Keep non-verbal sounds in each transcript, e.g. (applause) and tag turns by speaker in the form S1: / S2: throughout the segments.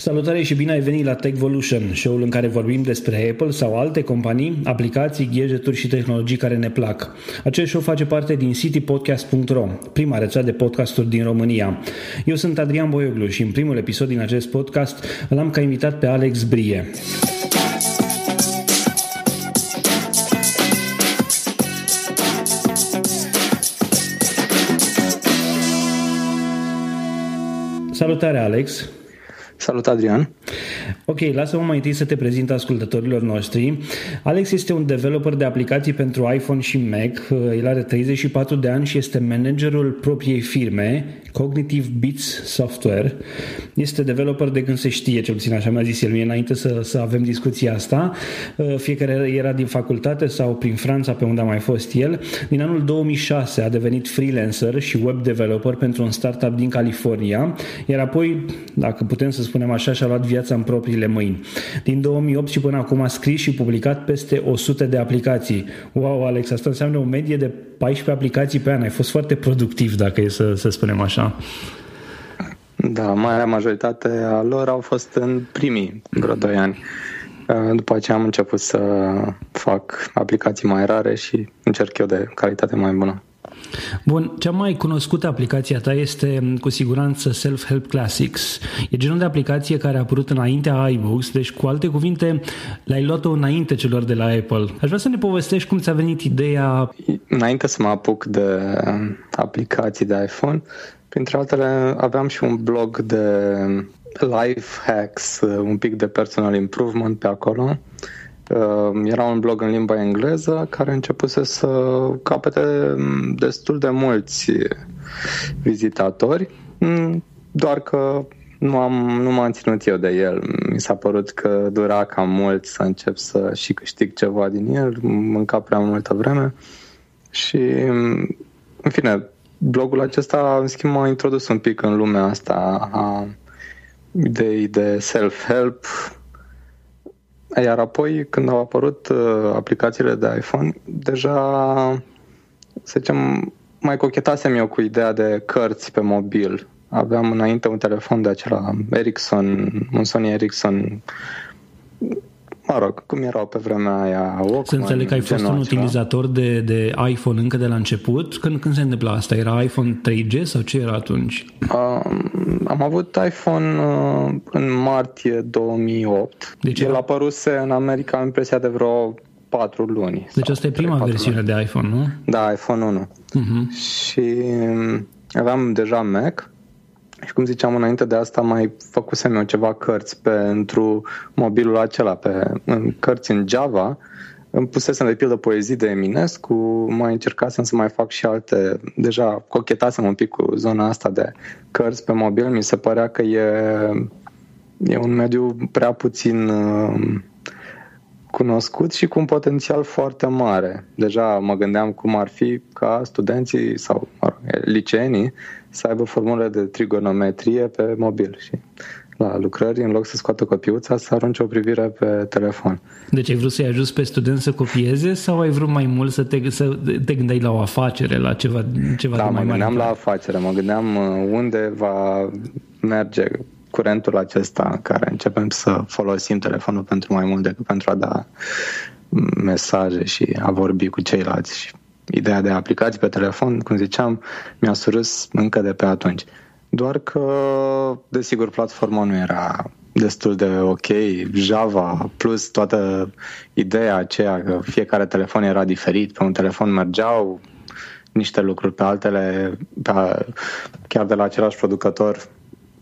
S1: Salutare și bine ai venit la Techvolution, show-ul în care vorbim despre Apple sau alte companii, aplicații, gadgeturi și tehnologii care ne plac. Acest show face parte din citypodcast.ro, prima rețea de podcasturi din România. Eu sunt Adrian Boioglu și în primul episod din acest podcast îl am ca invitat pe Alex Brie. Salutare, Alex!
S2: Salut, Adrian!
S1: Ok, lasă-mă mai întâi să te prezint ascultătorilor noștri. Alex este un developer de aplicații pentru iPhone și Mac. El are 34 de ani și este managerul propriei firme, Cognitive Beats Software. Este developer de când se știe, cel puțin așa mi-a zis el mie înainte să, să avem discuția asta. Fiecare era din facultate sau prin Franța, pe unde a mai fost el. Din anul 2006 a devenit freelancer și web developer pentru un startup din California, iar apoi, dacă putem să spunem așa, și-a luat viața în propriile mâini. Din 2008 și până acum a scris și publicat peste 100 de aplicații. Wow, Alex, asta înseamnă o medie de 14 aplicații pe an. Ai fost foarte productiv, dacă e să, să spunem așa.
S2: Da, marea majoritate a lor au fost în primii vreo 2 ani. După aceea am început să fac aplicații mai rare și încerc eu de calitate mai bună.
S1: Bun, cea mai cunoscută aplicație a ta este cu siguranță Self-Help Classics. E genul de aplicație care a apărut înaintea iBooks, deci cu alte cuvinte l-ai luat-o înainte celor de la Apple. Aș vrea să ne povestești cum ți-a venit ideea...
S2: Înainte să mă apuc de aplicații de iPhone, printre altele aveam și un blog de life hacks, un pic de personal improvement pe acolo Uh, era un blog în limba engleză care începuse să capete destul de mulți vizitatori, mm, doar că nu, am, nu m-am ținut eu de el. Mi s-a părut că dura cam mult să încep să și câștig ceva din el, mânca prea multă vreme și, în fine, blogul acesta, în schimb, m-a introdus un pic în lumea asta a ideii de self-help, iar apoi, când au apărut uh, aplicațiile de iPhone, deja, să zicem, mai cochetasem eu cu ideea de cărți pe mobil. Aveam înainte un telefon de acela Ericsson, un Sony Ericsson mă rog, cum erau pe vremea aia Walkman,
S1: Să înțeleg că ai fost un utilizator de, de iPhone încă de la început. Când, când se întâmpla asta? Era iPhone 3G sau ce era atunci?
S2: Um, am avut iPhone uh, în martie 2008. Deci El era... apăruse în America, am impresia de vreo 4 luni.
S1: Deci asta e prima versiune luni. de iPhone, nu?
S2: Da, iPhone 1. Uh-huh. Mhm. Și um, aveam deja Mac și cum ziceam înainte de asta, mai făcusem eu ceva cărți pentru mobilul acela, pe în cărți în Java. Îmi pusesem de pildă poezii de Eminescu, mai încercasem să mai fac și alte, deja cochetasem un pic cu zona asta de cărți pe mobil, mi se părea că e, e un mediu prea puțin uh, cunoscut și cu un potențial foarte mare. Deja mă gândeam cum ar fi ca studenții sau mă rog, liceenii să aibă formule de trigonometrie pe mobil și la lucrări, în loc să scoată copiuța, să arunce o privire pe telefon.
S1: Deci ai vrut să-i ajuți pe studenți să copieze sau ai vrut mai mult să te, să te gândeai la o afacere, la ceva, ceva
S2: da,
S1: de mai
S2: mă gândeam
S1: mare?
S2: la afacere, mă gândeam uh, unde va merge curentul acesta în care începem să folosim telefonul pentru mai mult decât pentru a da mesaje și a vorbi cu ceilalți și ideea de aplicații pe telefon, cum ziceam, mi-a surâs încă de pe atunci. Doar că, desigur, platforma nu era destul de ok. Java plus toată ideea aceea că fiecare telefon era diferit, pe un telefon mergeau niște lucruri, pe altele, pe, chiar de la același producător,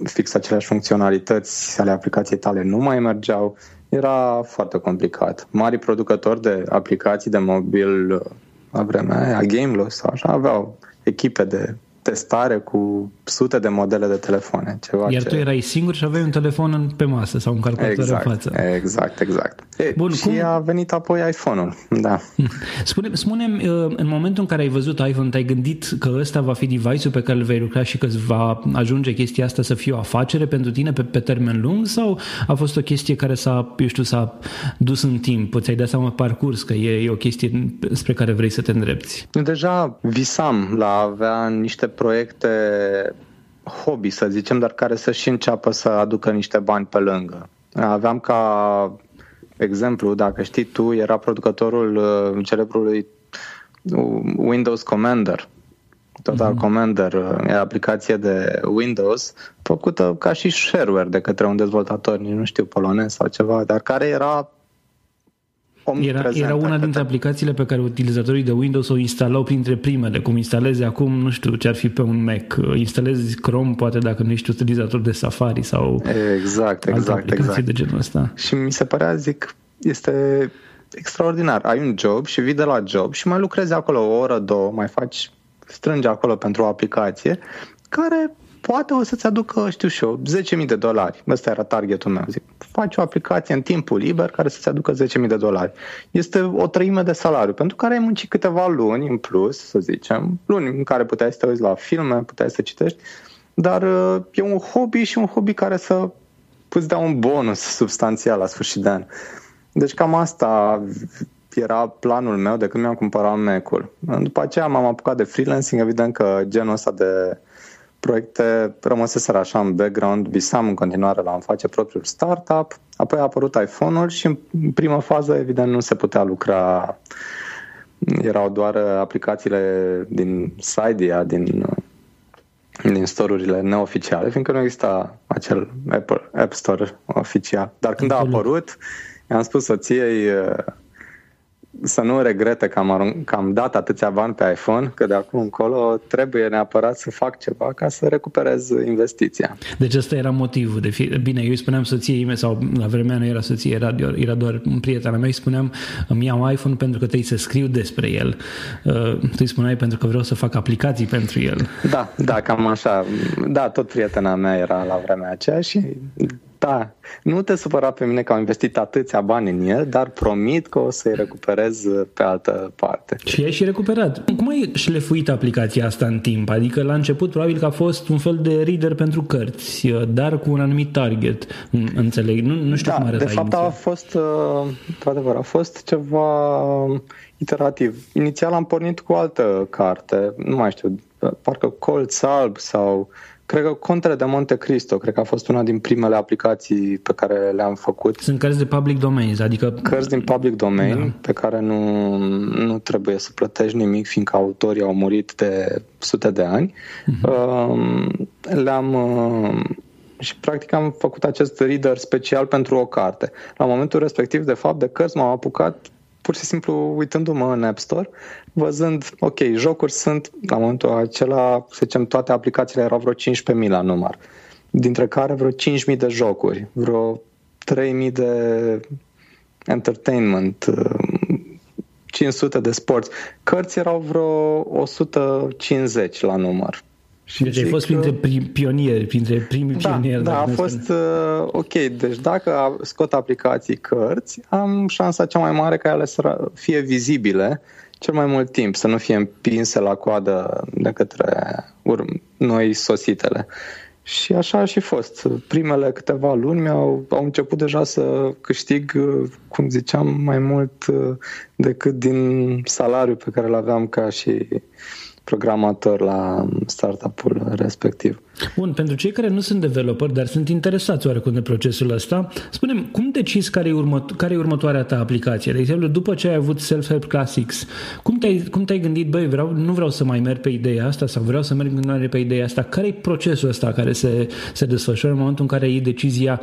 S2: fix aceleași funcționalități ale aplicației tale nu mai mergeau. Era foarte complicat. Mari producători de aplicații de mobil la vremea aia, Gameloss sau așa, aveau echipe de testare cu sute de modele de telefoane. Ceva
S1: Iar
S2: ce...
S1: tu erai singur și aveai un telefon pe masă sau un calculator
S2: exact,
S1: în față.
S2: Exact, exact. E, Bun, și cum... a venit apoi iPhone-ul, da. (laughs)
S1: Spune, spune uh, în momentul în care ai văzut iPhone, te-ai gândit că ăsta va fi device-ul pe care îl vei lucra și că îți va ajunge chestia asta să fie o afacere pentru tine pe, pe termen lung sau a fost o chestie care s-a, eu știu, s-a dus în timp, ți-ai dat seama parcurs că e, e o chestie spre care vrei să te îndrepți?
S2: Deja visam la a avea niște proiecte hobby, să zicem, dar care să și înceapă să aducă niște bani pe lângă. Aveam ca exemplu, dacă știi tu, era producătorul uh, celebrului Windows Commander. Total mm-hmm. Commander e aplicație de Windows făcută ca și shareware de către un dezvoltator, nu știu, polonez sau ceva, dar care era
S1: era, era una dintre aplicațiile pe care utilizatorii de Windows o instalau printre primele, cum instalezi acum, nu știu ce ar fi pe un Mac. Instalezi Chrome, poate dacă nu ești utilizator de Safari sau
S2: exact, exact, exact.
S1: de genul ăsta.
S2: Și mi se părea, zic, este extraordinar. Ai un job și vii de la job și mai lucrezi acolo o oră, două, mai faci, strângi acolo pentru o aplicație care poate o să-ți aducă, știu și eu, 10.000 de dolari. Ăsta era targetul meu. Zic, faci o aplicație în timpul liber care să-ți aducă 10.000 de dolari. Este o treime de salariu, pentru care ai muncit câteva luni în plus, să zicem, luni în care puteai să te uiți la filme, puteai să citești, dar uh, e un hobby și un hobby care să îți dea un bonus substanțial la sfârșit de an. Deci cam asta era planul meu de când mi-am cumpărat Mac-ul. După aceea m-am apucat de freelancing, evident că genul ăsta de proiecte rămăseseră așa în background, visam în continuare la a face propriul startup, apoi a apărut iPhone-ul și în prima fază evident nu se putea lucra, erau doar aplicațiile din Cydia, din, din storurile neoficiale, fiindcă nu exista acel Apple App Store oficial. Dar când a apărut, i-am spus soției să nu regrete că am, arunc, că am dat atâția bani pe iPhone, că de acum încolo trebuie neapărat să fac ceva ca să recuperez investiția.
S1: Deci ăsta era motivul. De fi... Bine, eu îi spuneam soției mele, sau la vremea nu era soție, era, era doar un prieten al meu, îi spuneam îmi iau iPhone pentru că trebuie să scriu despre el. Uh, tu îi spuneai pentru că vreau să fac aplicații pentru el.
S2: Da, da, cam așa. Da, tot prietena mea era la vremea aceea și da, nu te supăra pe mine că am investit atâția bani în el, dar promit că o să-i recuperez pe altă parte.
S1: Și ai și recuperat. Cum ai șlefuit aplicația asta în timp? Adică la început probabil că a fost un fel de reader pentru cărți, dar cu un anumit target, înțeleg. Nu, nu știu
S2: da,
S1: cum arăta
S2: de fapt inițial. a fost, uh, într-adevăr, a fost ceva iterativ. Inițial am pornit cu altă carte, nu mai știu, parcă Colț Alb sau Cred că Contele de Monte Cristo, cred că a fost una din primele aplicații pe care le-am făcut.
S1: Sunt cărți de public domain, adică...
S2: Cărți din public domain, da. pe care nu, nu trebuie să plătești nimic, fiindcă autorii au murit de sute de ani. Uh-huh. Le-am... Uh, și practic am făcut acest reader special pentru o carte. La momentul respectiv, de fapt, de cărți m-am apucat pur și simplu uitându-mă în App Store, văzând, ok, jocuri sunt, la momentul acela, să zicem, toate aplicațiile erau vreo 15.000 la număr, dintre care vreo 5.000 de jocuri, vreo 3.000 de entertainment, 500 de sports. Cărți erau vreo 150 la număr.
S1: Și deci ai fost printre pionieri, printre primii
S2: da,
S1: pionieri.
S2: Da, a fost uh, ok. Deci dacă scot aplicații cărți, am șansa cea mai mare ca ele să fie vizibile cel mai mult timp, să nu fie împinse la coadă de către urm- noi sositele. Și așa a și fost. Primele câteva luni mi-au au început deja să câștig, uh, cum ziceam, mai mult uh, decât din salariul pe care îl aveam ca și programator la startup-ul respectiv.
S1: Bun, pentru cei care nu sunt developeri, dar sunt interesați oarecum de procesul ăsta, spunem, cum decizi care e, urmă, care e următoarea ta aplicație? De exemplu, după ce ai avut Self-Help Classics, cum te-ai, cum te-ai gândit, băi, vreau, nu vreau să mai merg pe ideea asta sau vreau să merg în pe ideea asta? Care e procesul ăsta care se, se desfășoară în momentul în care iei decizia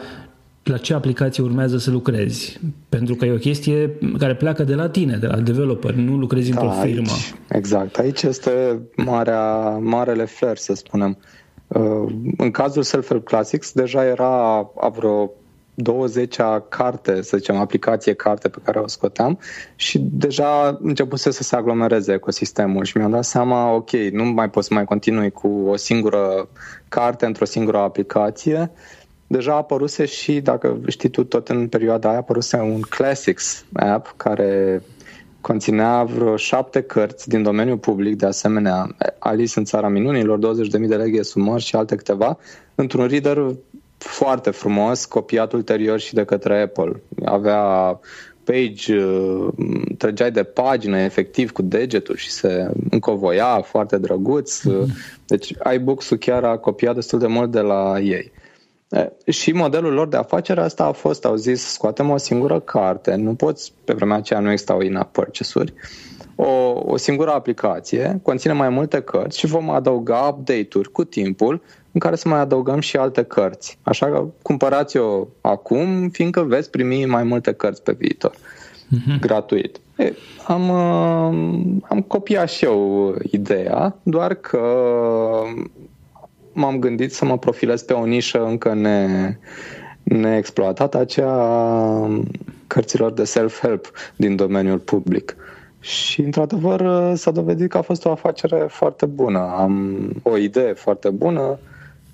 S1: la ce aplicație urmează să lucrezi. Pentru că e o chestie care pleacă de la tine, de la developer, nu lucrezi da, într-o firmă.
S2: Aici, exact. Aici este marea, marele flair, să spunem. Uh, în cazul Self-Help Classics, deja era a vreo 20-a carte, să zicem, aplicație carte pe care o scoteam și deja începuse să se aglomereze ecosistemul și mi-am dat seama, ok, nu mai pot să mai continui cu o singură carte într-o singură aplicație, deja apăruse și, dacă știi tu, tot în perioada aia apăruse un Classics app care conținea vreo șapte cărți din domeniul public, de asemenea Alice în țara minunilor, 20.000 de leghe sumări și alte câteva, într-un reader foarte frumos, copiat ulterior și de către Apple. Avea page, uh, trăgeai de pagină efectiv cu degetul și se încovoia foarte drăguț. Mm-hmm. Deci iBooks-ul chiar a copiat destul de mult de la ei. Și modelul lor de afacere asta a fost, au zis, scoatem o singură carte, nu poți, pe vremea aceea nu existau in-app purchase-uri, o, o singură aplicație, conține mai multe cărți și vom adăuga update-uri cu timpul în care să mai adăugăm și alte cărți. Așa că cumpărați-o acum, fiindcă veți primi mai multe cărți pe viitor. Uh-huh. Gratuit. E, am, am copiat și eu ideea, doar că m-am gândit să mă profilez pe o nișă încă ne, neexploatată, aceea cărților de self-help din domeniul public. Și, într-adevăr, s-a dovedit că a fost o afacere foarte bună. Am o idee foarte bună.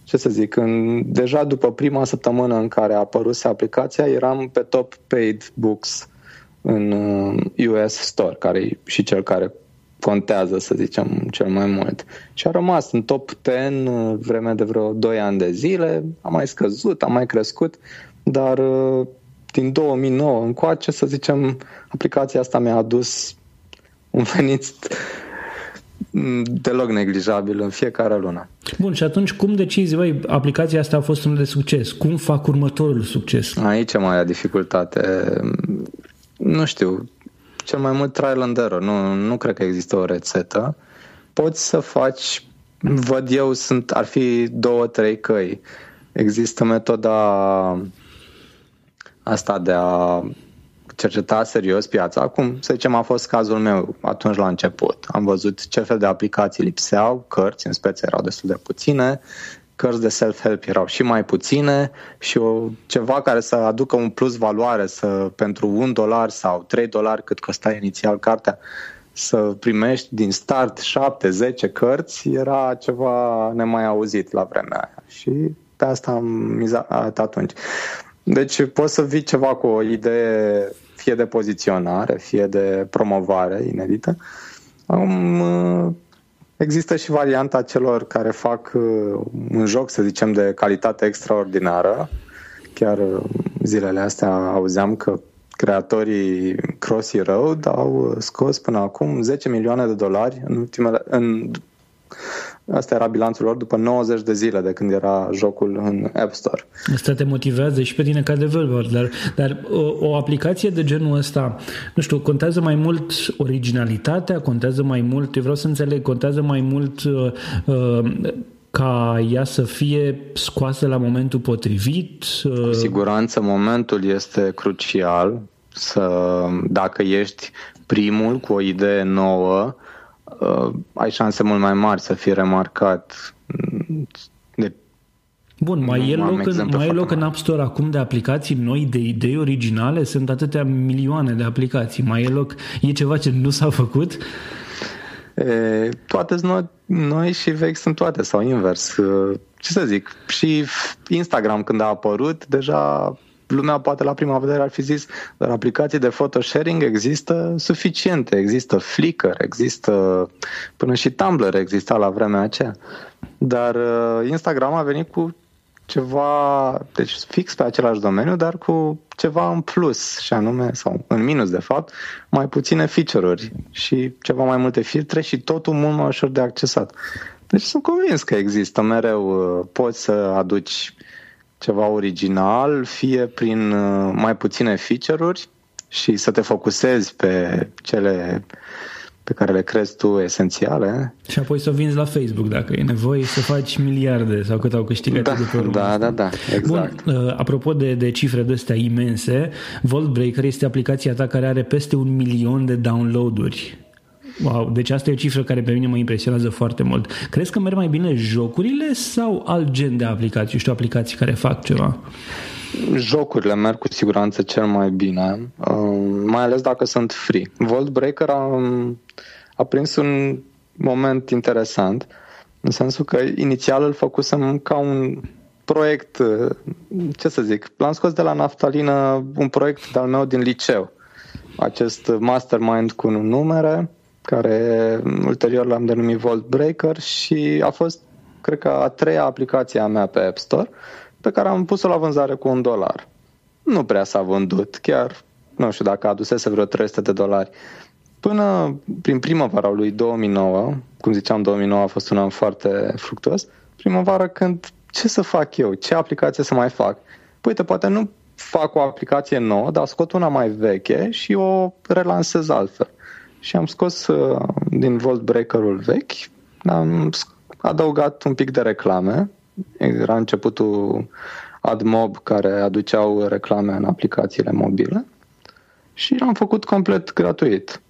S2: Ce să zic, în, deja după prima săptămână în care a apărut aplicația, eram pe top paid books în US uh, Store, care e și cel care contează, să zicem, cel mai mult. Și a rămas în top 10 uh, vreme de vreo 2 ani de zile, a mai scăzut, a mai crescut, dar uh, din 2009 încoace, să zicem, aplicația asta mi-a adus un venit deloc neglijabil în fiecare lună.
S1: Bun, și atunci cum decizi, băi, aplicația asta a fost un de succes? Cum fac următorul succes?
S2: Aici mai e dificultate. Nu știu, cel mai mult trial and error. Nu, nu cred că există o rețetă. Poți să faci, văd eu, sunt, ar fi două, trei căi. Există metoda asta de a cerceta serios piața. Acum, să zicem, a fost cazul meu atunci la început. Am văzut ce fel de aplicații lipseau, cărți în speță erau destul de puține, cărți de self-help erau și mai puține și o, ceva care să aducă un plus valoare să, pentru un dolar sau trei dolari cât costa inițial cartea să primești din start 7-10 cărți era ceva nemai auzit la vremea aia și pe asta am mizat atunci. Deci poți să vii ceva cu o idee fie de poziționare, fie de promovare inedită. Am, există și varianta celor care fac uh, un joc, să zicem, de calitate extraordinară. Chiar uh, zilele astea auzeam că creatorii Crossy Road au scos până acum 10 milioane de dolari în ultimele, în Asta era bilanțul lor după 90 de zile de când era jocul în App Store.
S1: Asta te motivează și pe tine ca developer, dar, dar o, o aplicație de genul ăsta, nu știu, contează mai mult originalitatea, contează mai mult, eu vreau să înțeleg, contează mai mult uh, uh, ca ea să fie scoasă la momentul potrivit?
S2: Uh... Cu siguranță momentul este crucial să, dacă ești primul cu o idee nouă, uh, ai șanse mult mai mari să fii remarcat. De
S1: Bun, mai e loc, în, mai e loc în App Store acum de aplicații noi, de idei originale? Sunt atâtea milioane de aplicații. Mai e loc, e ceva ce nu s-a făcut?
S2: E, toate noi, noi și vechi sunt toate, sau invers. Ce să zic, și Instagram când a apărut, deja lumea poate la prima vedere ar fi zis, dar aplicații de photo sharing există suficiente. Există Flickr, există până și Tumblr exista la vremea aceea. Dar uh, Instagram a venit cu ceva, deci fix pe același domeniu, dar cu ceva în plus, și anume, sau în minus de fapt, mai puține feature-uri și ceva mai multe filtre și totul mult mai ușor de accesat. Deci sunt convins că există mereu, uh, poți să aduci ceva original, fie prin uh, mai puține feature-uri și să te focusezi pe cele pe care le crezi tu esențiale.
S1: Și apoi să vinzi la Facebook dacă e nevoie să faci miliarde sau cât au câștigat
S2: da,
S1: de pe urmă.
S2: Da, da, da, exact.
S1: Bun, uh, apropo de, de cifre de astea imense, Breaker este aplicația ta care are peste un milion de downloaduri. Wow, deci asta e o cifră care pe mine mă impresionează foarte mult. Crezi că merg mai bine jocurile sau alt gen de aplicații? Știu, aplicații care fac ceva?
S2: Jocurile merg cu siguranță cel mai bine, um, mai ales dacă sunt free. Vault Breaker a, um, a prins un moment interesant, în sensul că inițial îl făcusem ca un proiect, uh, ce să zic, l-am scos de la naftalină un proiect de-al meu din liceu. Acest mastermind cu numere, care ulterior l-am denumit Vault Breaker și a fost, cred că, a treia aplicație a mea pe App Store, pe care am pus-o la vânzare cu un dolar. Nu prea s-a vândut, chiar nu știu dacă adusese vreo 300 de dolari. Până prin primăvara lui 2009, cum ziceam, 2009 a fost un an foarte fructuos, primăvara când ce să fac eu, ce aplicație să mai fac? Păi, uite, poate nu fac o aplicație nouă, dar scot una mai veche și o relansez altfel. Și am scos uh, din Volt Breaker-ul vechi, am adăugat un pic de reclame. Era începutul AdMob care aduceau reclame în aplicațiile mobile și l-am făcut complet gratuit.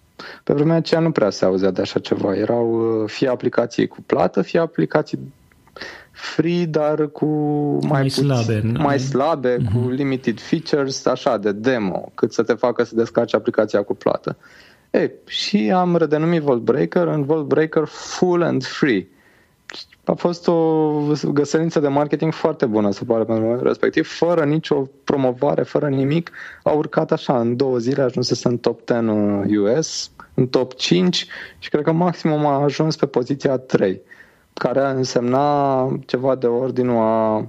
S2: Pe vremea aceea nu prea se auzea de așa ceva. Erau uh, fie aplicații cu plată, fie aplicații free, dar cu mai,
S1: mai puț- slabe,
S2: mai slabe uh-huh. cu mhm. limited features, așa, de demo, cât să te facă să descarci aplicația cu plată. Ei, și am redenumit Breaker în Breaker Full and Free. A fost o găsălință de marketing foarte bună, se pare, pentru respectiv, fără nicio promovare, fără nimic. A urcat așa, în două zile ajunsese în top 10 US, în top 5 și cred că maximum a ajuns pe poziția 3 care însemna ceva de ordinul a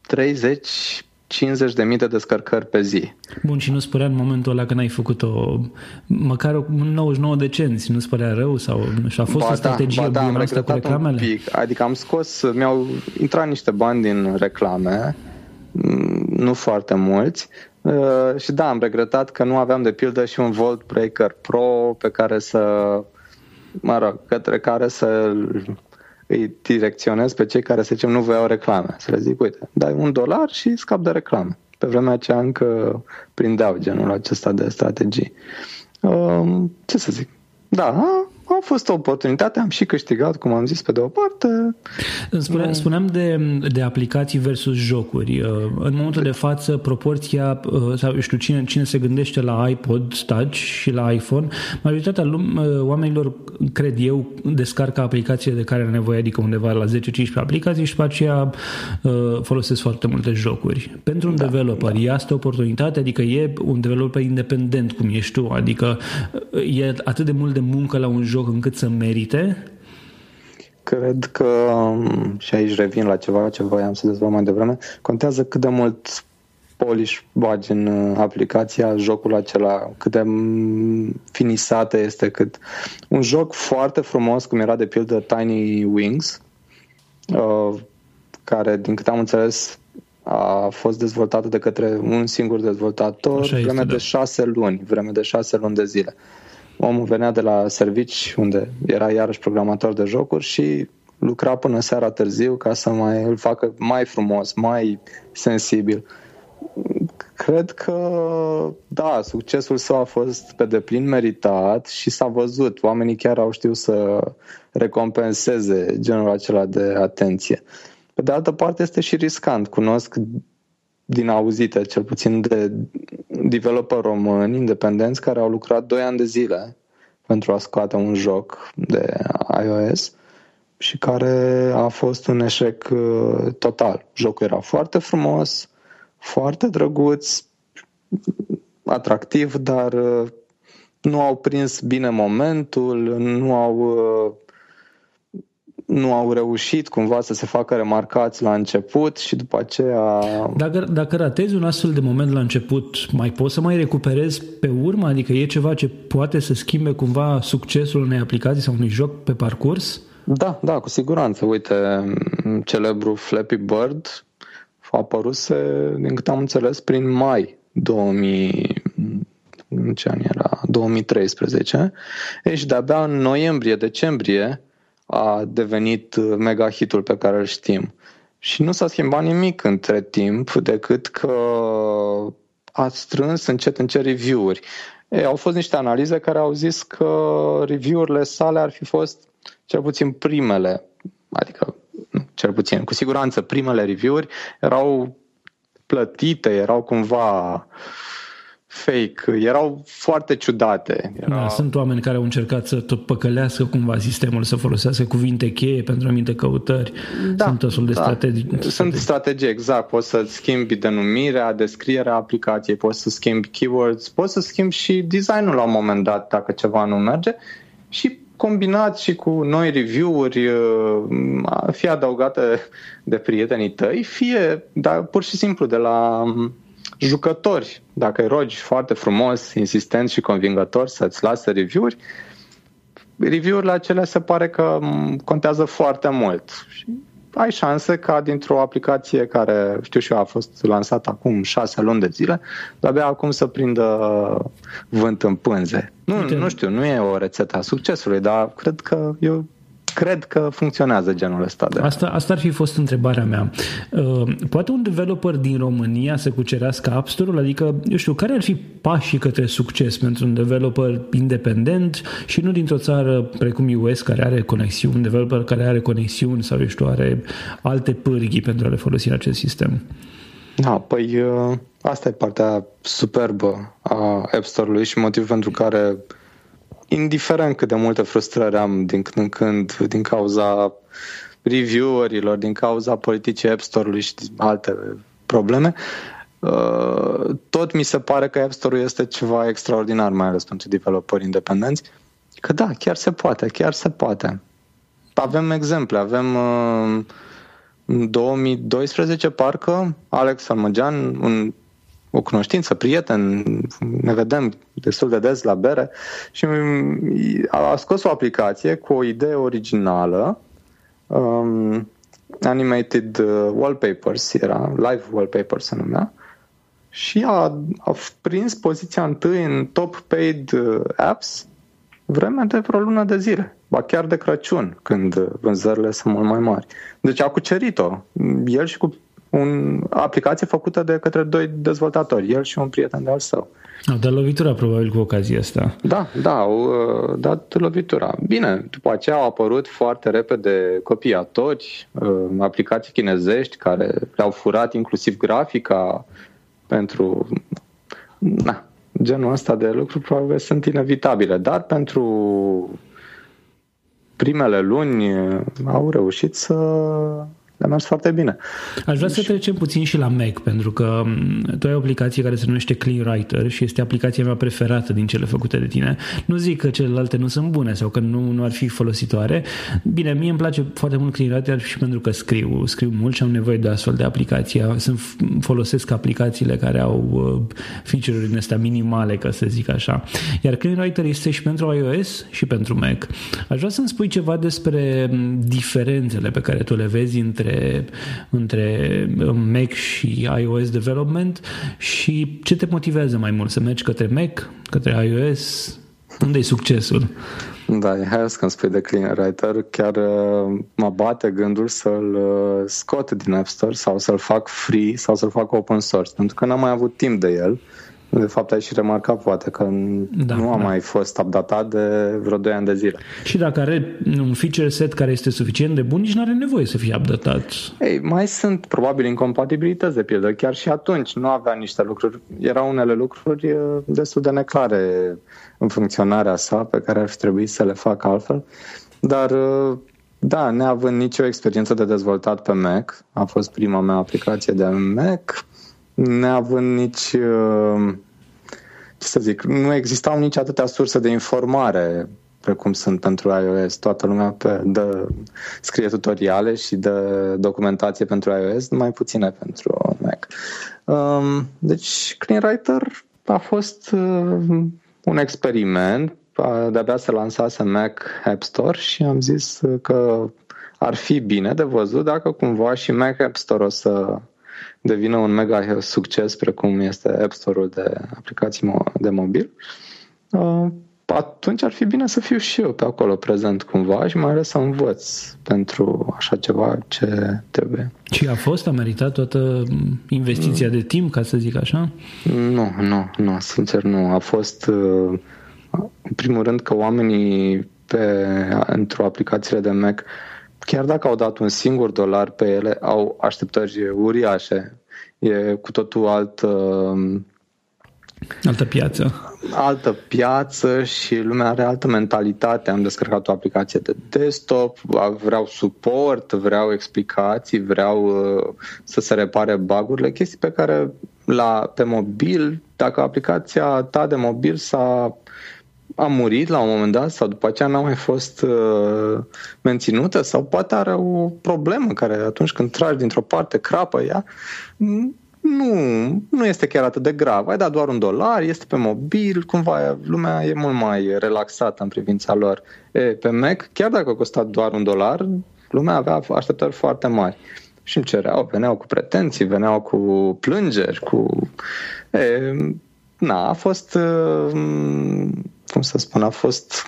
S2: 30 50 de mii de descărcări pe zi.
S1: Bun, și nu spărea în momentul ăla când ai făcut-o măcar 99 de cenți, nu spărea rău sau nu știu, a fost ba o da, strategie
S2: da,
S1: bună
S2: am
S1: asta cu reclamele?
S2: Un pic, adică am scos, mi-au intrat niște bani din reclame, mm, nu foarte mulți, uh, și da, am regretat că nu aveam de pildă și un Volt Breaker Pro pe care să mă rog, către care să îi direcționez pe cei care, să zicem, nu voiau reclame. Să le zic, uite, dai un dolar și scap de reclame. Pe vremea aceea încă prindeau genul acesta de strategii. Um, ce să zic? Da, a fost o oportunitate, am și câștigat, cum am zis, pe de o parte.
S1: Spune, spuneam de, de aplicații versus jocuri. Uh, în momentul de față, proporția, uh, sau știu, cine, cine se gândește la iPod Touch și la iPhone, majoritatea lum, uh, oamenilor, cred eu, descarcă aplicații de care are nevoie, adică undeva la 10-15 aplicații și pe aceea folosesc foarte multe jocuri. Pentru un da, developer, da. este oportunitate, adică e un developer independent, cum ești tu, adică e atât de mult de muncă la un joc joc încât să merite?
S2: Cred că, um, și aici revin la ceva ce voiam să dezvolt mai devreme, contează cât de mult polish bagi în uh, aplicația jocul acela, cât de mm, finisată este, cât un joc foarte frumos, cum era de pildă Tiny Wings, uh, care, din câte am înțeles, a fost dezvoltată de către un singur dezvoltator Așa vreme este, de da. șase luni, vreme de șase luni de zile. Omul venea de la servici unde era iarăși programator de jocuri și lucra până seara târziu ca să mai îl facă mai frumos, mai sensibil. Cred că, da, succesul său a fost pe deplin meritat și s-a văzut. Oamenii chiar au știut să recompenseze genul acela de atenție. Pe de altă parte, este și riscant. Cunosc din auzite, cel puțin de developer români independenți care au lucrat 2 ani de zile pentru a scoate un joc de iOS și care a fost un eșec uh, total. Jocul era foarte frumos, foarte drăguț, atractiv, dar uh, nu au prins bine momentul, nu au uh, nu au reușit cumva să se facă remarcați la început și după aceea...
S1: Dacă, dacă ratezi un astfel de moment la început, mai poți să mai recuperezi pe urmă? Adică e ceva ce poate să schimbe cumva succesul unei aplicații sau unui joc pe parcurs?
S2: Da, da, cu siguranță. Uite, celebrul Flappy Bird a apărut, din câte am înțeles, prin mai 2000, în ce an era? 2013. Și de-abia în noiembrie-decembrie a devenit uh, mega hitul pe care îl știm. Și nu s-a schimbat nimic între timp decât că a strâns încet încet review-uri. Ei, au fost niște analize care au zis că review-urile sale ar fi fost cel puțin primele, adică nu, cel puțin, cu siguranță primele review-uri erau plătite, erau cumva uh, fake, erau foarte ciudate.
S1: Era... Da, sunt oameni care au încercat să tot păcălească cumva sistemul, să folosească cuvinte cheie pentru anumite căutări. Da, sunt tot de da. strategii.
S2: Sunt strategii, exact. Poți să schimbi denumirea, descrierea aplicației, poți să schimbi keywords, poți să schimbi și designul la un moment dat dacă ceva nu merge și combinat și cu noi review-uri, uh, fie adăugate de prietenii tăi, fie dar pur și simplu de la jucători, dacă îi rogi foarte frumos, insistent și convingător să-ți lase review-uri, review-urile acelea se pare că contează foarte mult. Și ai șanse ca dintr-o aplicație care, știu și eu, a fost lansată acum șase luni de zile, de-abia acum să prindă vânt în pânze. Nu, nu știu, nu e o rețetă a succesului, dar cred că eu cred că funcționează genul ăsta de...
S1: Asta, asta ar fi fost întrebarea mea. Uh, poate un developer din România să cucerească App Store-ul? Adică, eu știu, care ar fi pașii către succes pentru un developer independent și nu dintr-o țară precum US care are conexiuni, un developer care are conexiuni sau, eu știu, are alte pârghii pentru a le folosi în acest sistem?
S2: Da, păi uh, asta e partea superbă a App Store-ului și motivul pentru care indiferent cât de multe frustrări am din când în când din cauza reviewerilor, din cauza politicii App Store-ului și alte probleme, uh, tot mi se pare că App Store-ul este ceva extraordinar, mai ales pentru developeri independenți, că da, chiar se poate, chiar se poate. Avem exemple, avem uh, în 2012 parcă Alex Almăgean, un o cunoștință, prieten, ne vedem destul de des la bere și a scos o aplicație cu o idee originală, um, Animated uh, Wallpapers, era Live Wallpapers se numea, și a, a prins poziția întâi în top paid uh, apps vremea de vreo lună de zile, ba chiar de Crăciun, când vânzările sunt mult mai mari. Deci a cucerit-o, el și cu un aplicație făcută de către doi dezvoltatori, el și un prieten de al său.
S1: Au dat lovitura probabil cu ocazia asta.
S2: Da, da, au uh, dat lovitura. Bine, după aceea au apărut foarte repede copiatori, uh, aplicații chinezești care le-au furat inclusiv grafica pentru... Na, genul ăsta de lucruri probabil sunt inevitabile, dar pentru primele luni au reușit să le-a mers foarte bine.
S1: Aș vrea să trecem puțin și la Mac, pentru că tu ai o aplicație care se numește Clean Writer și este aplicația mea preferată din cele făcute de tine. Nu zic că celelalte nu sunt bune sau că nu, nu ar fi folositoare. Bine, mie îmi place foarte mult Clean Writer și pentru că scriu, scriu mult și am nevoie de astfel de aplicație. Sunt, folosesc aplicațiile care au uh, feature-uri din astea minimale, ca să zic așa. Iar Clean Writer este și pentru iOS și pentru Mac. Aș vrea să-mi spui ceva despre diferențele pe care tu le vezi între între, între Mac și iOS development și ce te motivează mai mult? Să mergi către Mac, către iOS? Unde e succesul?
S2: Da, e hai să spui de Clean Writer. Chiar uh, mă bate gândul să-l uh, scot din App Store sau să-l fac free sau să-l fac open source, pentru că n-am mai avut timp de el. De fapt, ai și remarcat poate că da, nu a da. mai fost updatat de vreo 2 ani de zile.
S1: Și dacă are un feature set care este suficient de bun, nici nu are nevoie să fie updatat.
S2: Ei, mai sunt probabil incompatibilități de pildă. Chiar și atunci nu avea niște lucruri. Erau unele lucruri destul de neclare în funcționarea sa pe care ar fi trebuit să le facă altfel. Dar da, neavând nicio experiență de dezvoltat pe Mac, a fost prima mea aplicație de Mac, neavând nici, uh, ce să zic, nu existau nici atâtea surse de informare precum sunt pentru iOS. Toată lumea pe, dă, scrie tutoriale și dă documentație pentru iOS, mai puține pentru Mac. Um, deci CleanWriter a fost uh, un experiment, de-abia se lansase Mac App Store și am zis că ar fi bine de văzut dacă cumva și Mac App Store o să devină un mega succes precum este App Store-ul de aplicații de mobil, uh, atunci ar fi bine să fiu și eu pe acolo prezent cumva și mai ales să învăț pentru așa ceva ce trebuie.
S1: Și a fost, a meritat toată investiția de timp, ca să zic așa?
S2: Nu, nu, nu, sincer nu. A fost, uh, în primul rând, că oamenii pe, într-o aplicație de Mac chiar dacă au dat un singur dolar pe ele, au așteptări uriașe. E cu totul alt... Uh,
S1: altă piață.
S2: Altă piață și lumea are altă mentalitate. Am descărcat o aplicație de desktop, vreau suport, vreau explicații, vreau uh, să se repare bagurile, chestii pe care la, pe mobil, dacă aplicația ta de mobil s-a a murit la un moment dat sau după aceea n-a mai fost uh, menținută sau poate are o problemă care atunci când tragi dintr-o parte crapă ea, nu, nu este chiar atât de grav. Ai dat doar un dolar, este pe mobil, cumva lumea e mult mai relaxată în privința lor. E, pe Mac, chiar dacă a costat doar un dolar, lumea avea așteptări foarte mari. Și îmi cereau, veneau cu pretenții, veneau cu plângeri, cu... E, na, a fost, uh, cum să spun, a fost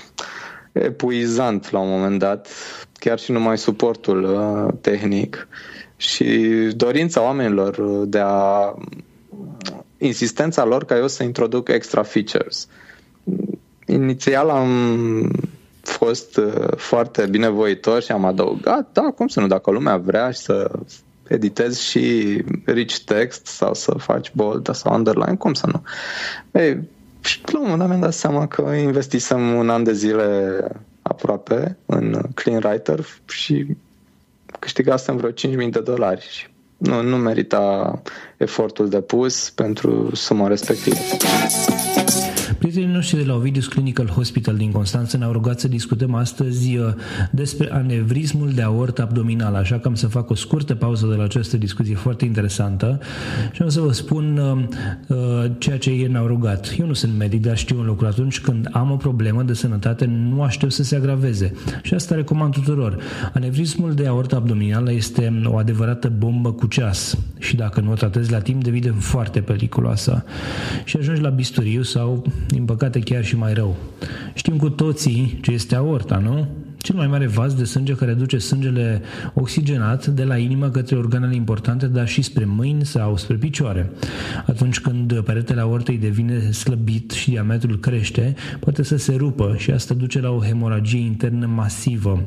S2: epuizant la un moment dat, chiar și numai suportul uh, tehnic și dorința oamenilor de a insistența lor ca eu să introduc extra features. Inițial am fost uh, foarte binevoitor și am adăugat, da, cum să nu, dacă lumea vrea și să editezi și rich text sau să faci bold sau underline, cum să nu? Ei, și la un moment dat mi-am dat seama că investisem un an de zile aproape în Clean Writer și câștigasem vreo 5.000 de dolari și nu, nu merita efortul depus pentru suma respectivă.
S1: Prietenii noștri de la Ovidius Clinical Hospital din Constanța ne-au rugat să discutăm astăzi uh, despre anevrismul de aort abdominal, așa că am să fac o scurtă pauză de la această discuție foarte interesantă și am să vă spun uh, uh, ceea ce ei ne-au rugat. Eu nu sunt medic, dar știu un lucru. Atunci când am o problemă de sănătate, nu aștept să se agraveze. Și asta recomand tuturor. Anevrismul de aort abdominal este o adevărată bombă cu ceas și dacă nu o tratezi la timp, devine foarte periculoasă și ajungi la bisturiu sau din păcate chiar și mai rău. Știm cu toții ce este aorta, nu? Cel mai mare vas de sânge care duce sângele oxigenat de la inimă către organele importante, dar și spre mâini sau spre picioare. Atunci când peretele aortei devine slăbit și diametrul crește, poate să se rupă și asta duce la o hemoragie internă masivă.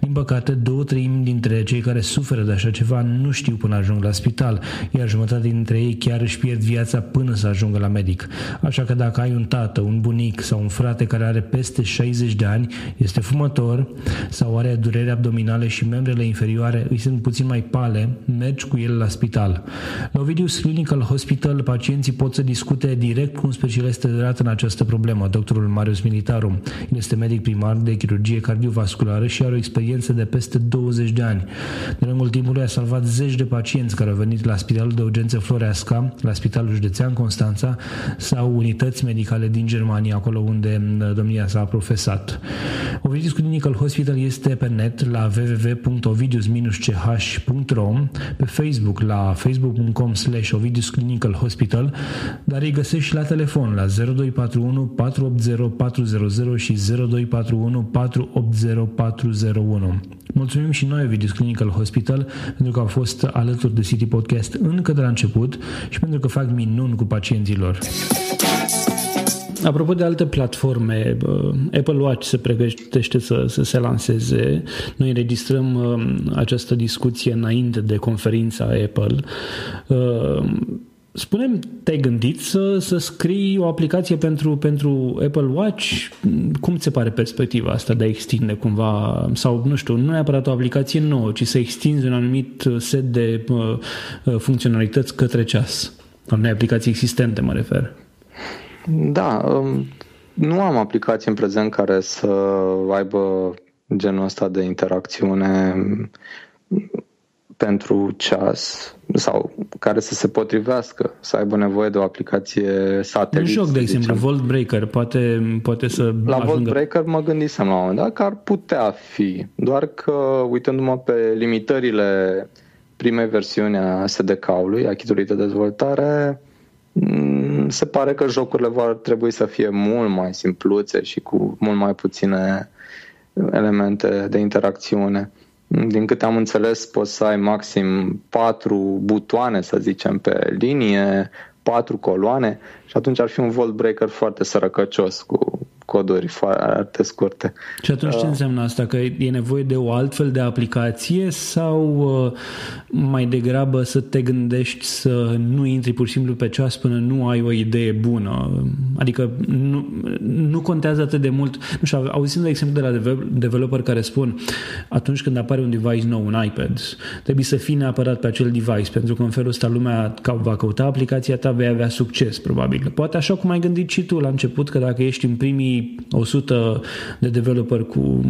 S1: Din păcate, două treimi dintre cei care suferă de așa ceva nu știu până ajung la spital, iar jumătate dintre ei chiar își pierd viața până să ajungă la medic. Așa că dacă ai un tată, un bunic sau un frate care are peste 60 de ani, este fumător, dolor sau are durere abdominale și membrele inferioare îi sunt puțin mai pale, mergi cu el la spital. La Ovidius Clinical Hospital, pacienții pot să discute direct cu un specialist de în această problemă, doctorul Marius Militaru. El este medic primar de chirurgie cardiovasculară și are o experiență de peste 20 de ani. De lungul timpului a salvat zeci de pacienți care au venit la Spitalul de Urgență Floreasca, la Spitalul Județean Constanța sau unități medicale din Germania, acolo unde domnia s-a profesat. Ovidius Clinical Medical Hospital este pe net la www.ovidius-ch.ro, pe Facebook la facebook.com slash Ovidius Clinical Hospital, dar îi găsești și la telefon la 0241 480 400 și 0241 480 401. Mulțumim și noi Ovidius Clinical Hospital pentru că au fost alături de City Podcast încă de la început și pentru că fac minuni cu pacienților. Apropo de alte platforme, Apple Watch se pregătește să, să se lanseze. Noi înregistrăm uh, această discuție înainte de conferința Apple. Uh, Spunem, te-ai gândit să, să scrii o aplicație pentru, pentru Apple Watch? Cum ți se pare perspectiva asta de a extinde cumva, sau nu știu, nu neapărat o aplicație nouă, ci să extinzi un anumit set de uh, funcționalități către ceas? Unei aplicații existente, mă refer.
S2: Da, um, nu am aplicații în prezent care să aibă genul ăsta de interacțiune pentru ceas sau care să se potrivească, să aibă nevoie de o aplicație satelit.
S1: Un joc, de exemplu, Volt Breaker, poate, poate să
S2: La ajungă... Volt Breaker mă gândisem la un moment dat că ar putea fi, doar că uitându-mă pe limitările primei versiuni a SDK-ului, a kitului de dezvoltare, se pare că jocurile vor trebui să fie mult mai simpluțe și cu mult mai puține elemente de interacțiune. Din câte am înțeles, poți să ai maxim patru butoane, să zicem, pe linie, patru coloane și atunci ar fi un volt breaker foarte sărăcăcios cu coduri foarte scurte.
S1: Și atunci ce uh. înseamnă asta? Că e nevoie de o altfel de aplicație sau uh, mai degrabă să te gândești să nu intri pur și simplu pe ceas până nu ai o idee bună? Adică nu, nu contează atât de mult. Nu știu, auzim de exemplu de la developer care spun atunci când apare un device nou, un iPad, trebuie să fii neapărat pe acel device pentru că în felul ăsta lumea va căuta aplicația ta, vei avea succes probabil. Poate așa cum ai gândit și tu la început că dacă ești în primii 100 de developer cu,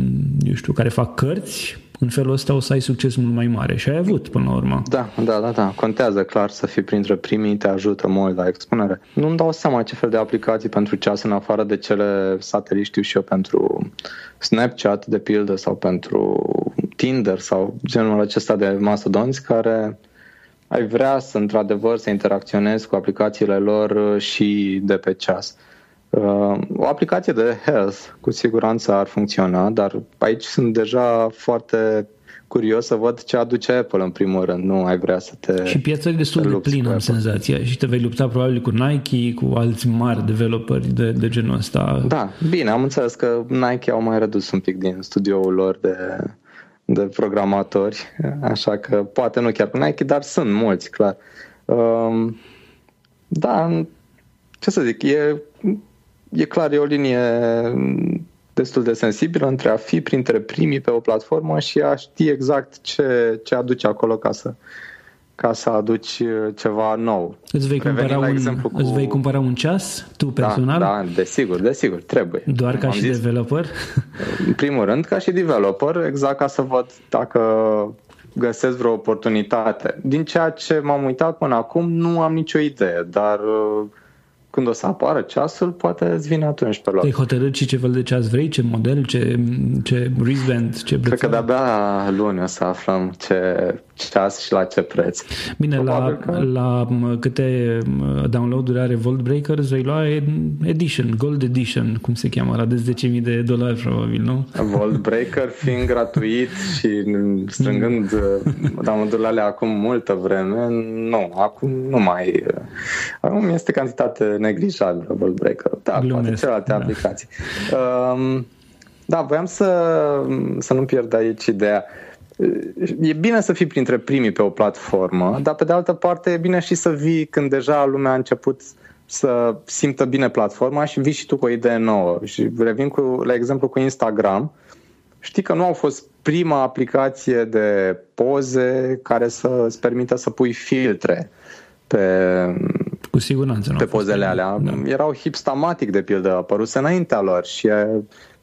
S1: eu știu, care fac cărți, în felul ăsta o să ai succes mult mai mare și ai avut până la urmă.
S2: Da, da, da, da. Contează clar să fii printre primii, te ajută mult la expunere. Nu-mi dau seama ce fel de aplicații pentru ceas în afară de cele sateliști știu și eu pentru Snapchat, de pildă, sau pentru Tinder sau genul acesta de mastodonți care ai vrea să într-adevăr să interacționezi cu aplicațiile lor și de pe ceas. Uh, o aplicație de health cu siguranță ar funcționa, dar aici sunt deja foarte curios să văd ce aduce Apple în primul rând. Nu ai vrea să te
S1: Și piața e destul de plină, am senzația. Și te vei lupta probabil cu Nike, cu alți mari developeri de, de genul ăsta.
S2: Da, bine, am înțeles că Nike au mai redus un pic din studioul lor de, de programatori, așa că poate nu chiar cu Nike, dar sunt mulți, clar. Um, da, ce să zic, e e clar, e o linie destul de sensibilă între a fi printre primii pe o platformă și a ști exact ce, ce aduce acolo ca să, ca să aduci ceva nou.
S1: Îți vei, cumpăra un, cu... îți vei cumpăra un ceas, tu da, personal?
S2: Da, da, desigur, desigur, trebuie.
S1: Doar ca și zis. developer?
S2: În primul rând, ca și developer, exact ca să văd dacă găsesc vreo oportunitate. Din ceea ce m-am uitat până acum, nu am nicio idee, dar uh, când o să apară ceasul, poate îți vine atunci pe loc.
S1: Te-ai hotărât și ce fel de ceas vrei, ce model, ce, ce wristband, ce
S2: Cred că de-abia luni o să aflăm ce ceas și la ce preț.
S1: Bine, la, că... la câte download-uri are Volt Breaker, vei lua Edition, Gold Edition, cum se cheamă, la de 10.000 de dolari probabil, nu?
S2: Volt Breaker (laughs) fiind gratuit și strângând mm. download-urile alea acum multă vreme, nu, acum nu mai... Acum este cantitate neglijabilă World Breaker. Da, Glumesc, poate celelalte da. aplicații. Um, da, voiam să, să nu pierd aici ideea. E bine să fii printre primii pe o platformă, dar pe de altă parte e bine și să vii când deja lumea a început să simtă bine platforma și vii și tu cu o idee nouă. Și revin cu, la exemplu cu Instagram. Știi că nu au fost prima aplicație de poze care să îți permită să pui filtre pe,
S1: cu siguranță.
S2: Pe pozele alea. Da. Erau hipstamatic, de pildă, apăruse înaintea lor și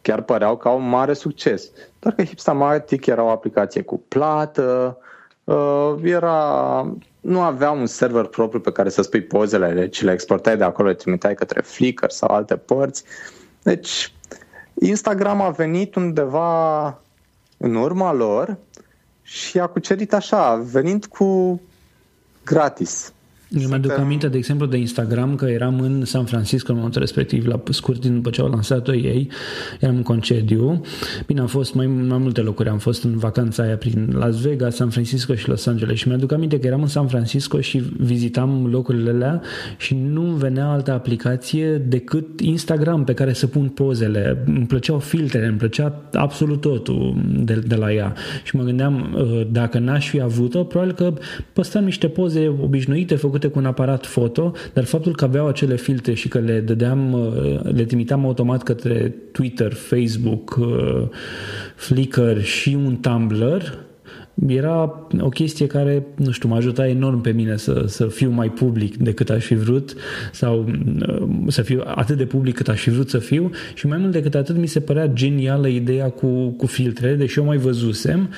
S2: chiar păreau că au un mare succes. Doar că hipstamatic era o aplicație cu plată, uh, era nu avea un server propriu pe care să spui pozele, ci le exportai de acolo, le trimiteai către Flickr sau alte părți. Deci, Instagram a venit undeva în urma lor și a cucerit așa, venind cu gratis.
S1: Eu mi-aduc aminte, de exemplu, de Instagram, că eram în San Francisco în momentul respectiv, la scurt timp după ce au lansat-o ei, eram în concediu. Bine, am fost mai, mai multe locuri, am fost în vacanța aia prin Las Vegas, San Francisco și Los Angeles și mi-aduc aminte că eram în San Francisco și vizitam locurile alea și nu venea altă aplicație decât Instagram pe care să pun pozele. Îmi plăceau filtrele, îmi plăcea absolut totul de, de la ea și mă gândeam, uh, dacă n-aș fi avut-o, probabil că păstram niște poze obișnuite făcute făcute cu un aparat foto, dar faptul că aveau acele filtre și că le dădeam, uh, le trimiteam automat către Twitter, Facebook, uh, Flickr și un Tumblr, era o chestie care, nu știu, mă ajuta enorm pe mine să, să fiu mai public decât aș fi vrut sau uh, să fiu atât de public cât aș fi vrut să fiu și mai mult decât atât mi se părea genială ideea cu, cu filtre, deși eu mai văzusem,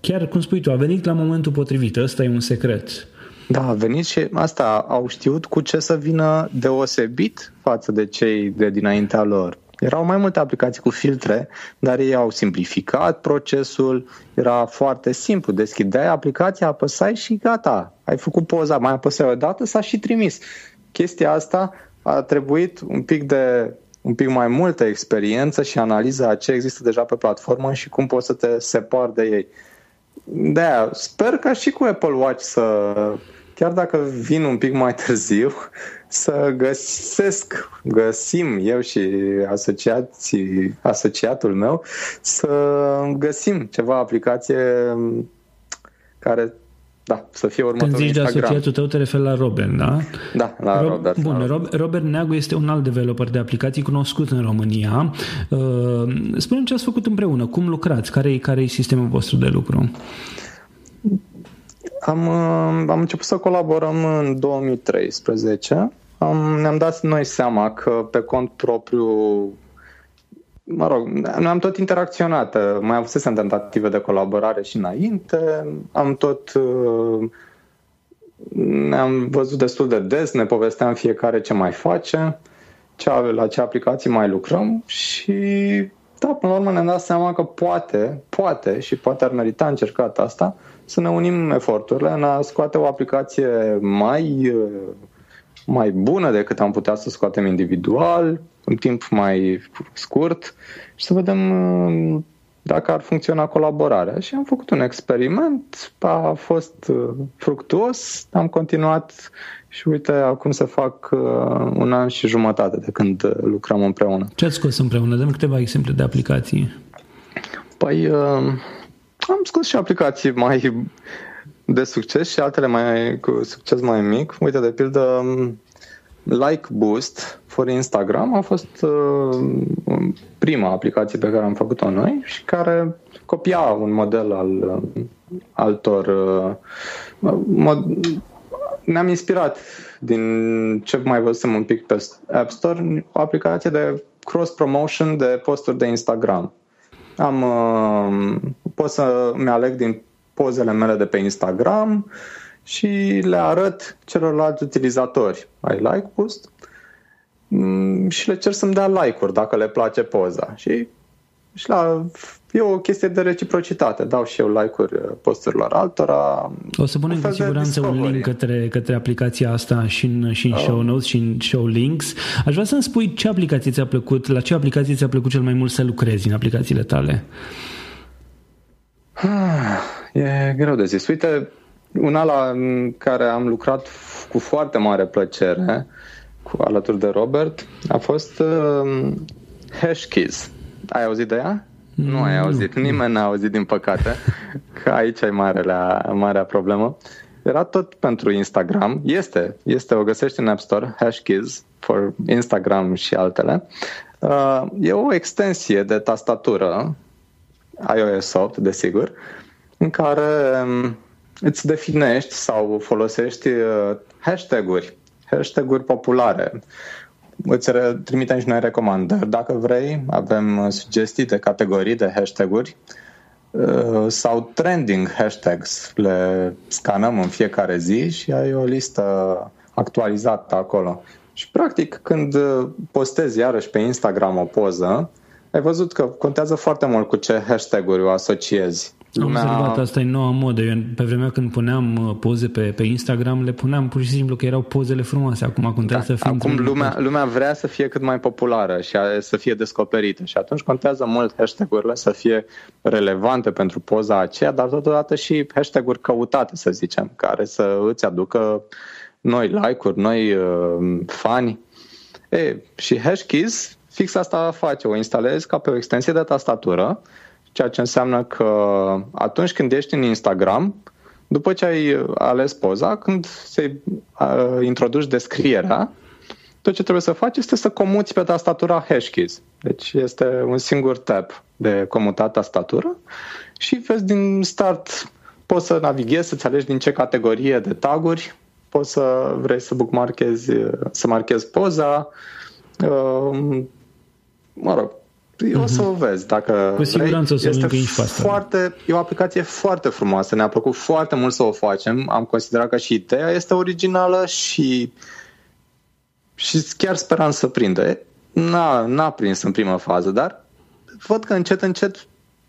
S1: chiar cum spui tu, a venit la momentul potrivit, ăsta e un secret.
S2: Da, a venit și asta au știut cu ce să vină deosebit față de cei de dinaintea lor. Erau mai multe aplicații cu filtre, dar ei au simplificat procesul, era foarte simplu. Deschideai aplicația, apăsai și gata. Ai făcut poza, mai apăsai o dată, s-a și trimis. Chestia asta a trebuit un pic de un pic mai multă experiență și analiză a ce există deja pe platformă și cum poți să te separi de ei. De aia, sper ca și cu Apple Watch să chiar dacă vin un pic mai târziu, (laughs) să găsesc, găsim eu și asociații, asociatul meu, să găsim ceva aplicație care da, să fie următorul
S1: Când zici Instagram. de asociatul tău, te referi la Robert, da?
S2: Da, la Rob, Robert.
S1: Bun,
S2: la
S1: Robert. Robert Neagu este un alt developer de aplicații cunoscut în România. Uh, spune ce ați făcut împreună, cum lucrați, care e care sistemul vostru de lucru?
S2: Am, uh, am început să colaborăm în 2013. Am, ne-am dat noi seama că pe cont propriu mă rog, noi am tot interacționat, mai avusesem tentative de colaborare și înainte, am tot ne-am văzut destul de des, ne povesteam fiecare ce mai face, ce, la ce aplicații mai lucrăm și da, până la urmă ne-am dat seama că poate, poate și poate ar merita încercat asta, să ne unim eforturile în a scoate o aplicație mai, mai bună decât am putea să scoatem individual, în timp mai scurt și să vedem dacă ar funcționa colaborarea. Și am făcut un experiment, a fost uh, fructuos, am continuat și uite, acum se fac uh, un an și jumătate de când uh, lucrăm împreună.
S1: Ce ați scos împreună? Dăm câteva exemple de aplicații.
S2: Păi, am scos și aplicații mai de succes și altele mai cu succes mai mic. Uite, de pildă, um, Like Boost for Instagram a fost uh, prima aplicație pe care am făcut-o noi și care copia un model al uh, altor uh, mod, ne-am inspirat din ce mai văzusem un pic pe App Store, o aplicație de cross-promotion de posturi de Instagram. Am, uh, pot să-mi aleg din pozele mele de pe Instagram și le arăt celorlalți utilizatori. Ai like post? Mm, și le cer să-mi dea like-uri dacă le place poza. Și, și la, e o chestie de reciprocitate. Dau și eu like-uri posturilor altora.
S1: O să punem cu siguranță un link către, către aplicația asta și în, și în oh. show notes și în show links. Aș vrea să-mi spui ce aplicație ți-a plăcut, la ce aplicație ți-a plăcut cel mai mult să lucrezi în aplicațiile tale?
S2: Ah, e greu de zis. Uite, una la care am lucrat cu foarte mare plăcere cu alături de Robert a fost uh, Hashkeys. Ai auzit de ea? Mm, nu ai auzit. Nu. Nimeni n-a auzit, din păcate. (laughs) Că aici ai marelea, marea problemă. Era tot pentru Instagram. Este. Este. O găsești în App Store. Hashkeys for Instagram și altele. Uh, e o extensie de tastatură iOS 8, desigur, în care um, îți definești sau folosești uh, hashtag-uri, hashtag-uri populare. Îți trimitem și noi recomandări. Dacă vrei, avem uh, sugestii de categorii de hashtag-uri uh, sau trending hashtags. Le scanăm în fiecare zi și ai o listă actualizată acolo. Și practic când postezi iarăși pe Instagram o poză, ai văzut că contează foarte mult cu ce hashtag-uri o asociezi.
S1: Lumea... Am observat, asta e noua modă. Eu, pe vremea când puneam uh, poze pe, pe Instagram, le puneam pur și simplu că erau pozele frumoase. Acum contează da, să
S2: fie... Acum lumea, lumea vrea să fie cât mai populară și a, să fie descoperită și atunci contează mult hashtag-urile să fie relevante pentru poza aceea, dar totodată și hashtag-uri căutate, să zicem, care să îți aducă noi like-uri, noi uh, fani. E, și Hashkeys fix asta face, o instalezi ca pe o extensie de tastatură ceea ce înseamnă că atunci când ești în Instagram, după ce ai ales poza, când se uh, introduci descrierea, tot ce trebuie să faci este să comuți pe tastatura Hashkeys. Deci este un singur tap de comutat tastatură și vezi din start poți să navighezi, să-ți alegi din ce categorie de taguri, poți să vrei să bookmarkezi, să marchezi poza, uh, mă rog, Uh-huh. O să o vezi dacă
S1: Cu siguranță
S2: vrei.
S1: o să
S2: este foarte, E o aplicație foarte frumoasă, ne-a plăcut foarte mult să o facem. Am considerat că și ideea este originală și și chiar speram să prindă. N-a, n-a prins în prima fază, dar văd că încet, încet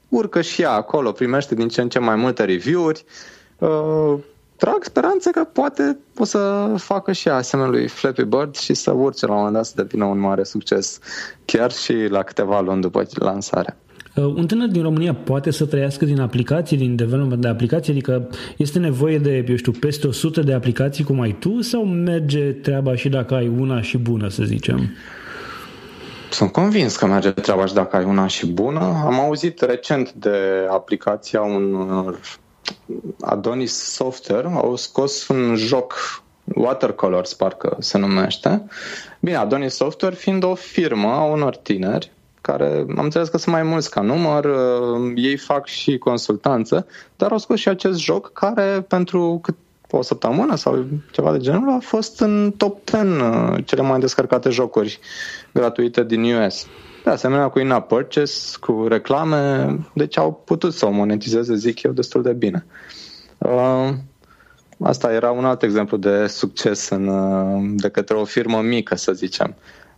S2: urcă și ea acolo, primește din ce în ce mai multe review-uri. Uh, trag speranțe că poate o să facă și asemenea lui Flappy Bird și să urce la un moment dat să devină un mare succes, chiar și la câteva luni după lansare.
S1: Uh, un tânăr din România poate să trăiască din aplicații, din development de aplicații, adică este nevoie de, eu știu, peste 100 de aplicații cum ai tu sau merge treaba și dacă ai una și bună, să zicem?
S2: Sunt convins că merge treaba și dacă ai una și bună. Am auzit recent de aplicația unor Adonis Software au scos un joc Watercolors, parcă se numește. Bine, Adonis Software fiind o firmă a unor tineri care am înțeles că sunt mai mulți ca număr, uh, ei fac și consultanță, dar au scos și acest joc care pentru cât o săptămână sau ceva de genul a fost în top 10 uh, cele mai descărcate jocuri gratuite din US. De asemenea, cu in purchase, cu reclame, deci au putut să o monetizeze, zic eu, destul de bine. Uh, asta era un alt exemplu de succes în, uh, de către o firmă mică, să zicem.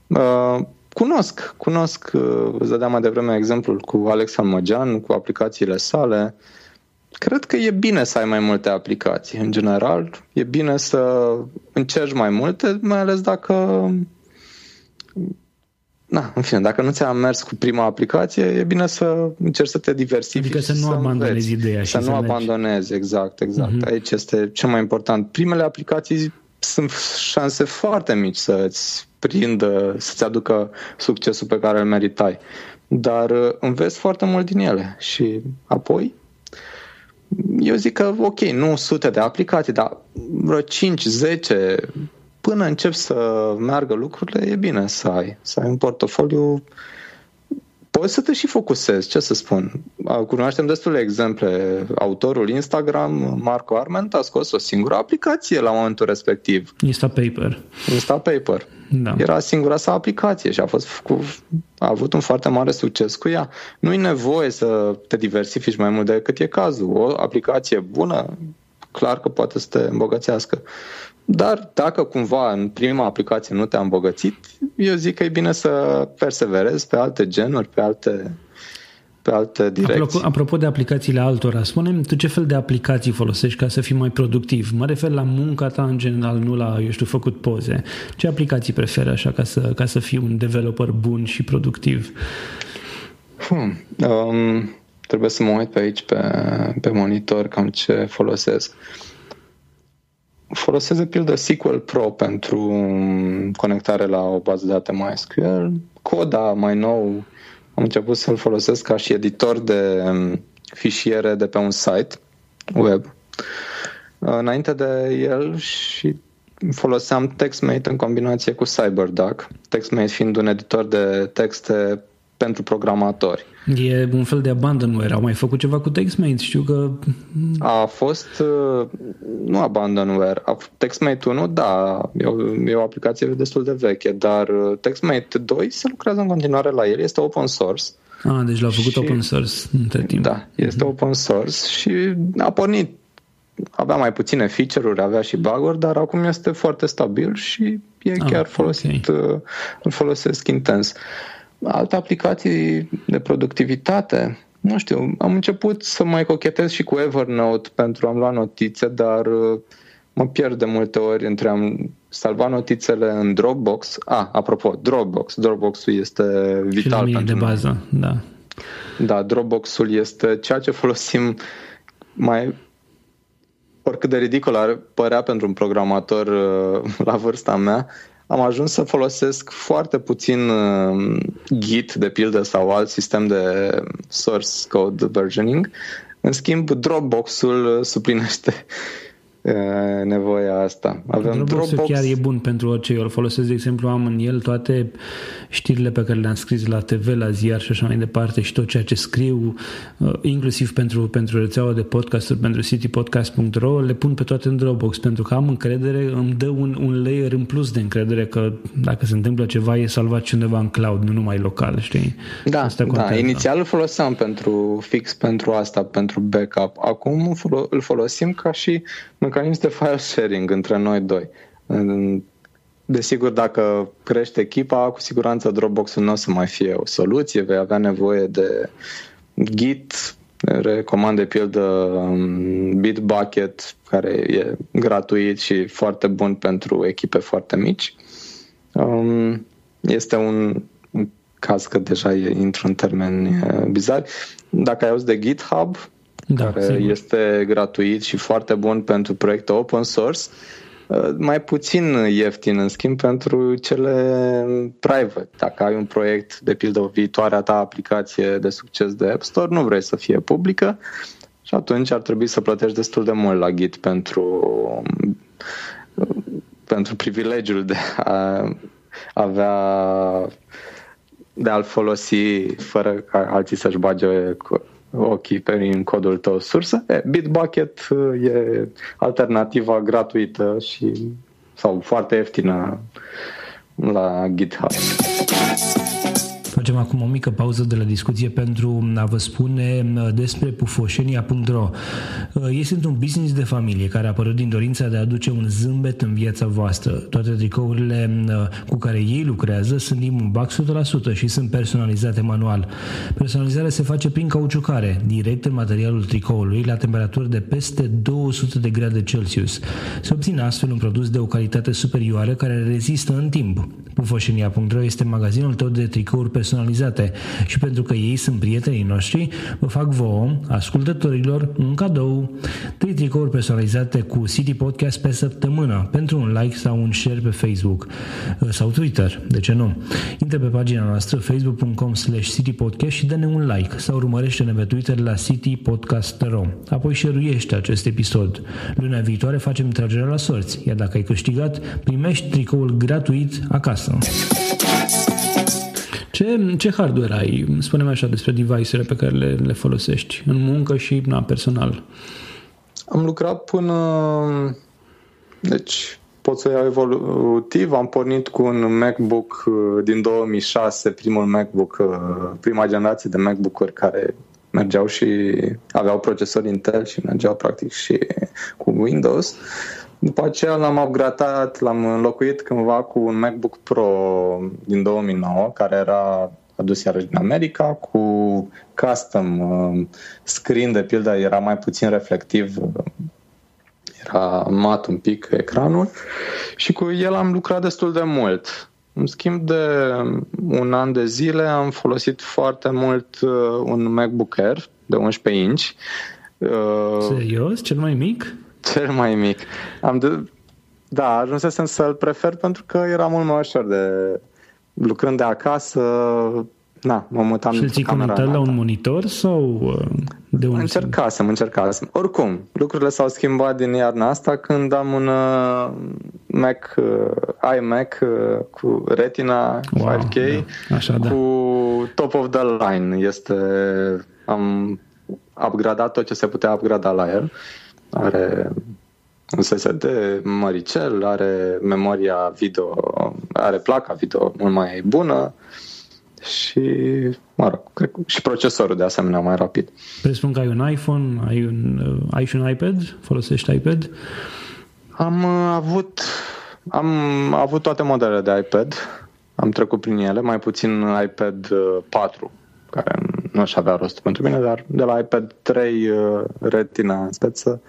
S2: Uh, cunosc, cunosc, uh, îți dădeam mai devreme exemplul cu Alex Almăgean, cu aplicațiile sale. Cred că e bine să ai mai multe aplicații, în general. E bine să încerci mai multe, mai ales dacă Na, în fine, dacă nu ți-a mers cu prima aplicație, e bine să încerci să te diversifici.
S1: Adică să nu să abandonezi înveți, ideea
S2: și să, să nu mergi. abandonezi, exact, exact. Uh-huh. Aici este cel mai important. Primele aplicații sunt șanse foarte mici să îți prindă, să-ți aducă succesul pe care îl meritai. Dar uh, înveți foarte mult din ele și apoi eu zic că ok, nu sute de aplicații, dar vreo 5-10 până încep să meargă lucrurile, e bine să ai, să ai un portofoliu poți să te și focusezi, ce să spun. Cunoaștem destule exemple. Autorul Instagram, Marco Arment, a scos o singură aplicație la momentul respectiv.
S1: Instapaper.
S2: Instapaper. Da. Era singura sa aplicație și a, fost cu, a avut un foarte mare succes cu ea. Nu e nevoie să te diversifici mai mult decât e cazul. O aplicație bună, clar că poate să te îmbogățească. Dar dacă cumva în prima aplicație nu te-a îmbogățit, eu zic că e bine să perseverezi pe alte genuri, pe alte, pe alte direcții.
S1: Apropo, apropo de aplicațiile altora, spune tu ce fel de aplicații folosești ca să fii mai productiv? Mă refer la munca ta în general, nu la, eu știu, făcut poze. Ce aplicații preferi așa ca să, ca să fii un developer bun și productiv?
S2: Hmm, um, trebuie să mă uit pe aici, pe, pe monitor, cam ce folosesc. Uh, folosesc de pildă SQL Pro pentru conectare la o bază de date MySQL. Coda mai nou am început să-l folosesc ca și editor de um, fișiere de pe un site web. Înainte de el și foloseam TextMate în combinație cu CyberDuck, TextMate fiind un editor de texte pentru programatori.
S1: E un fel de abandonware. Au mai făcut ceva cu TextMate? Știu că...
S2: A fost, uh, nu abandonware, TextMate 1, da, e o, e o aplicație destul de veche, dar uh, TextMate 2 se lucrează în continuare la el, este open source.
S1: Ah, deci l-au făcut și, open source între timp.
S2: Da, este mm-hmm. open source și a pornit avea mai puține feature-uri, avea și bug dar acum este foarte stabil și e ah, chiar folosit, okay. Uh, îl folosesc intens. Uh, alte aplicații de productivitate, nu știu, am început să mai cochetez și cu Evernote pentru a-mi lua notițe, dar uh, mă pierd de multe ori între am salva notițele în Dropbox. Ah, apropo, Dropbox. Dropbox-ul este vital pentru
S1: de bază, da.
S2: Da, Dropbox-ul este ceea ce folosim mai oricât de ridicol ar părea pentru un programator uh, (laughs) la vârsta mea, am ajuns să folosesc foarte puțin uh, Git, de pildă, sau alt sistem de source code versioning. În schimb, Dropbox-ul suplinește nevoia asta.
S1: Avem Dropbox, Dropbox chiar e bun pentru orice. Eu îl folosesc, de exemplu, am în el toate știrile pe care le-am scris la TV, la ziar și așa mai departe și tot ceea ce scriu, uh, inclusiv pentru, pentru rețeaua de podcasturi, pentru citypodcast.ro, le pun pe toate în Dropbox pentru că am încredere, îmi dă un, un layer în plus de încredere că dacă se întâmplă ceva e salvat și undeva în cloud, nu numai local, știi?
S2: Da, asta da. inițial îl foloseam pentru fix pentru asta, pentru backup. Acum îl folosim ca și mecanism de file sharing între noi doi. Desigur, dacă crește echipa, cu siguranță Dropbox-ul nu o să mai fie o soluție, vei avea nevoie de Git, recomand de pildă um, Bitbucket, care e gratuit și foarte bun pentru echipe foarte mici. Um, este un, caz că deja e, intru în termeni bizari. Dacă ai auzit de GitHub, da, care sigur. este gratuit și foarte bun pentru proiecte open source, uh, mai puțin ieftin, în schimb, pentru cele private. Dacă ai un proiect, de pildă, o viitoarea ta aplicație de succes de App Store, nu vrei să fie publică și atunci ar trebui să plătești destul de mult la Git pentru, pentru privilegiul de a avea de a-l folosi fără ca alții să-și bage ochii pe codul tău sursă. E, Bitbucket uh, e alternativa gratuită și sau foarte ieftină la GitHub.
S1: Facem acum o mică pauză de la discuție pentru a vă spune despre pufoșenia.ro. Este un business de familie care a apărut din dorința de a aduce un zâmbet în viața voastră. Toate tricourile cu care ei lucrează sunt din bumbac 100% și sunt personalizate manual. Personalizarea se face prin cauciucare, direct în materialul tricoului, la temperaturi de peste 200 de grade Celsius. Se obține astfel un produs de o calitate superioară care rezistă în timp. Pufoșenia.ro este magazinul tău de tricouri personalizate și pentru că ei sunt prietenii noștri, vă fac vouă, ascultătorilor, un cadou. Trei tricouri personalizate cu City Podcast pe săptămână pentru un like sau un share pe Facebook uh, sau Twitter, de ce nu? Intră pe pagina noastră facebook.com slash citypodcast și dă-ne un like sau urmărește-ne pe Twitter la citypodcast.ro. Apoi share acest episod. Luna viitoare facem tragerea la sorți, iar dacă ai câștigat, primești tricoul gratuit acasă. Ce, ce hardware ai? Spune-mi așa despre device-urile pe care le, le folosești în muncă și na, personal.
S2: Am lucrat până... Deci, pot să iau evolutiv. Am pornit cu un MacBook uh, din 2006, primul MacBook, uh, prima generație de MacBook-uri care mergeau și aveau procesor Intel și mergeau practic și cu Windows. După aceea l-am upgradat, l-am înlocuit cândva cu un MacBook Pro din 2009, care era adus iarăși din America, cu custom uh, screen, de pildă, era mai puțin reflectiv, era mat un pic ecranul și cu el am lucrat destul de mult. În schimb de un an de zile am folosit foarte mult uh, un MacBook Air de 11 inch.
S1: Uh, Serios? Cel mai mic?
S2: Cel mai mic. Am de... Da, ajunsesem să-l prefer pentru că era mult mai ușor de lucrând de acasă, Na, mă mutam
S1: Și ți comentat la un monitor sau uh, de un
S2: Încercasem, încercasem. Oricum, lucrurile s-au schimbat din iarna asta când am un uh, Mac, uh, iMac cu Retina wow, 5K
S1: da. Așa, da.
S2: cu top of the line. Este, am upgradat tot ce se putea upgrada la el. Are un SSD măricel, are memoria video, are placa video mult mai bună, și, mă rog, cred, și procesorul de asemenea mai rapid.
S1: Presupun că ai un iPhone, ai, un, uh, ai și un iPad? Folosești iPad?
S2: Am uh, avut am avut toate modelele de iPad, am trecut prin ele, mai puțin iPad 4, uh, care nu și avea rost pentru mine, dar de la iPad 3 Retina în speță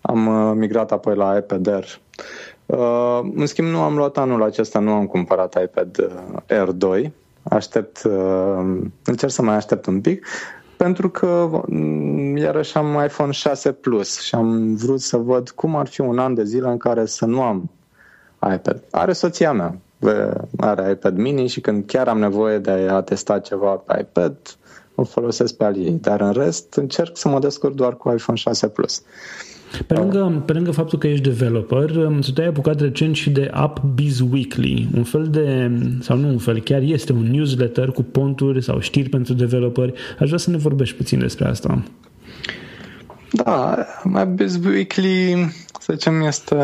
S2: am migrat apoi la iPad Air. Uh, în schimb, nu am luat anul acesta, nu am cumpărat iPad Air 2, aștept, uh, încerc să mai aștept un pic, pentru că mm, iarăși am iPhone 6 Plus și am vrut să văd cum ar fi un an de zile în care să nu am iPad. Are soția mea, are iPad mini și când chiar am nevoie de a testa ceva pe iPad, o folosesc pe al ei, dar în rest încerc să mă descurc doar cu iPhone 6 Plus.
S1: Pe lângă, pe lângă faptul că ești developer, um, tu te-ai apucat recent și de App Biz Weekly, un fel de, sau nu un fel, chiar este un newsletter cu ponturi sau știri pentru developeri. Aș vrea să ne vorbești puțin despre asta.
S2: Da, App Biz Weekly, să zicem, este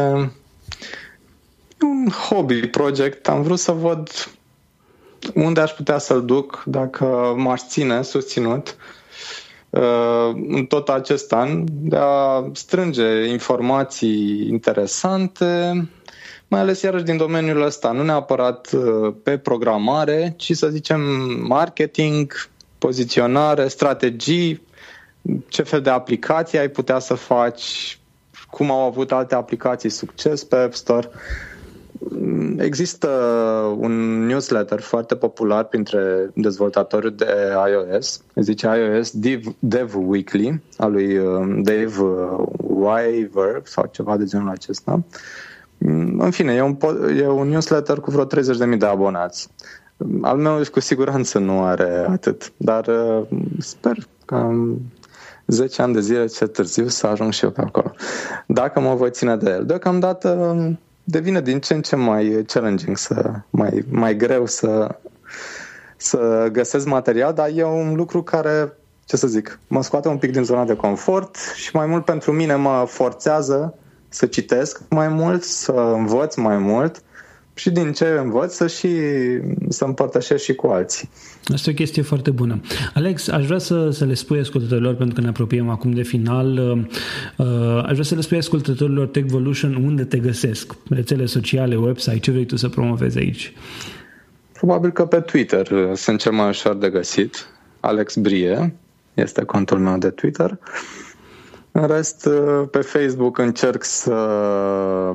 S2: un hobby project. Am vrut să văd unde aș putea să-l duc dacă m-aș ține susținut Uh, în tot acest an de a strânge informații interesante, mai ales iarăși din domeniul ăsta, nu neapărat uh, pe programare, ci să zicem marketing, poziționare, strategii, ce fel de aplicații ai putea să faci, cum au avut alte aplicații succes pe App Store. Uh, Există un newsletter foarte popular printre dezvoltatorii de iOS, se zice iOS Dev, Dev Weekly, al lui um, Dave uh, Wyver sau ceva de genul acesta. Mm, în fine, e un, e un newsletter cu vreo 30.000 de abonați. Al meu cu siguranță nu are atât, dar uh, sper că 10 ani de zile ce târziu să ajung și eu pe acolo. Dacă mă voi ține de el. Deocamdată um, devine din ce în ce mai challenging, să, mai, mai greu să, să găsesc material, dar e un lucru care, ce să zic, mă scoate un pic din zona de confort și mai mult pentru mine mă forțează să citesc mai mult, să învăț mai mult și din ce învăț să și să împărtășesc și cu alții.
S1: Asta e o chestie foarte bună. Alex, aș vrea să, să le spui ascultătorilor, pentru că ne apropiem acum de final, uh, uh aș vrea să le spui ascultătorilor Techvolution unde te găsesc, rețele sociale, website, ce vrei tu să promovezi aici?
S2: Probabil că pe Twitter sunt cel mai ușor de găsit. Alex Brie este contul meu de Twitter. În rest, uh, pe Facebook încerc să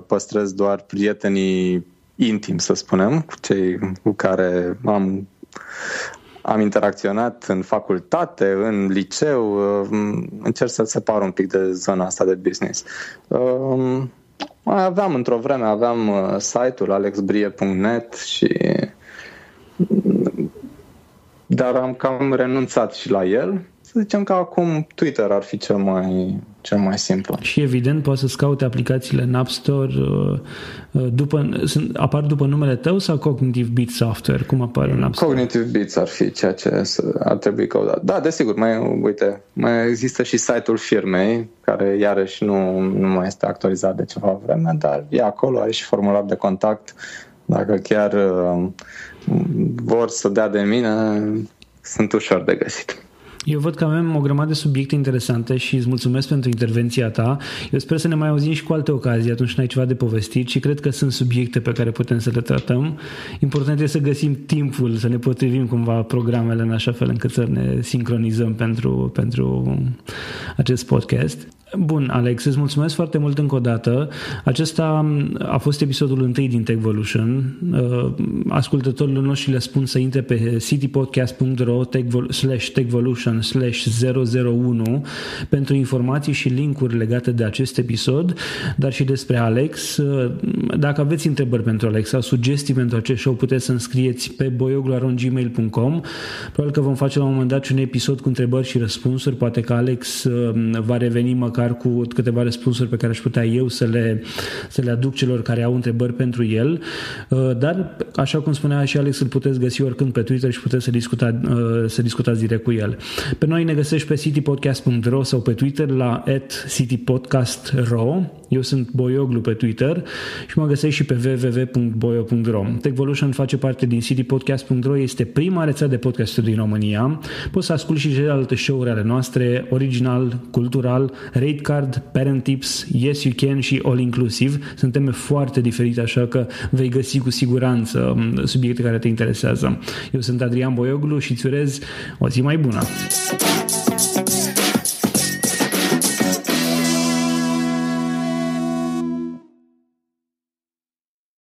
S2: păstrez doar prietenii intim, să spunem, cu cei cu care am, am interacționat în facultate, în liceu. Uh, încerc să separ un pic de zona asta de business. Uh, mai aveam într-o vreme, aveam site-ul alexbrie.net și dar am cam renunțat și la el să zicem că acum Twitter ar fi cel mai, cel mai simplu.
S1: Și evident poți să-ți caute aplicațiile în App Store uh, uh, după, sunt, apar după numele tău sau Cognitive Beat Software? Cum apar în App Store?
S2: Cognitive Beats ar fi ceea ce ar trebui căutat. Da, desigur, mai, uite, mai există și site-ul firmei, care iarăși nu, nu mai este actualizat de ceva vreme, dar e acolo, are și formular de contact. Dacă chiar uh, vor să dea de mine, sunt ușor de găsit.
S1: Eu văd că avem o grămadă de subiecte interesante și îți mulțumesc pentru intervenția ta. Eu sper să ne mai auzim și cu alte ocazii atunci când ai ceva de povestit și cred că sunt subiecte pe care putem să le tratăm. Important este să găsim timpul, să ne potrivim cumva programele în așa fel încât să ne sincronizăm pentru, pentru acest podcast. Bun, Alex, îți mulțumesc foarte mult încă o dată. Acesta a fost episodul întâi din Techvolution. Uh, ascultătorilor noștri le spun să intre pe citypodcast.ro slash techvolution slash 001 pentru informații și linkuri legate de acest episod, dar și despre Alex. Uh, dacă aveți întrebări pentru Alex sau sugestii pentru acest show, puteți să înscrieți pe boioglu.gmail.com Probabil că vom face la un moment dat un episod cu întrebări și răspunsuri. Poate că Alex uh, va reveni măcar măcar cu câteva răspunsuri pe care aș putea eu să le, să le aduc celor care au întrebări pentru el. Uh, dar, așa cum spunea și Alex, îl puteți găsi oricând pe Twitter și puteți să, discuta, uh, să discutați direct cu el. Pe noi ne găsești pe citypodcast.ro sau pe Twitter la citypodcast.ro eu sunt Boioglu pe Twitter și mă găsești și pe www.boio.ro. Techvolution face parte din citypodcast.ro, este prima rețea de podcasturi din România. Poți să asculti și celelalte show-uri ale noastre, original, cultural, rate card, parent tips, yes you can și all inclusive. Sunt teme foarte diferite, așa că vei găsi cu siguranță um, subiecte care te interesează. Eu sunt Adrian Boioglu și îți urez o zi mai bună!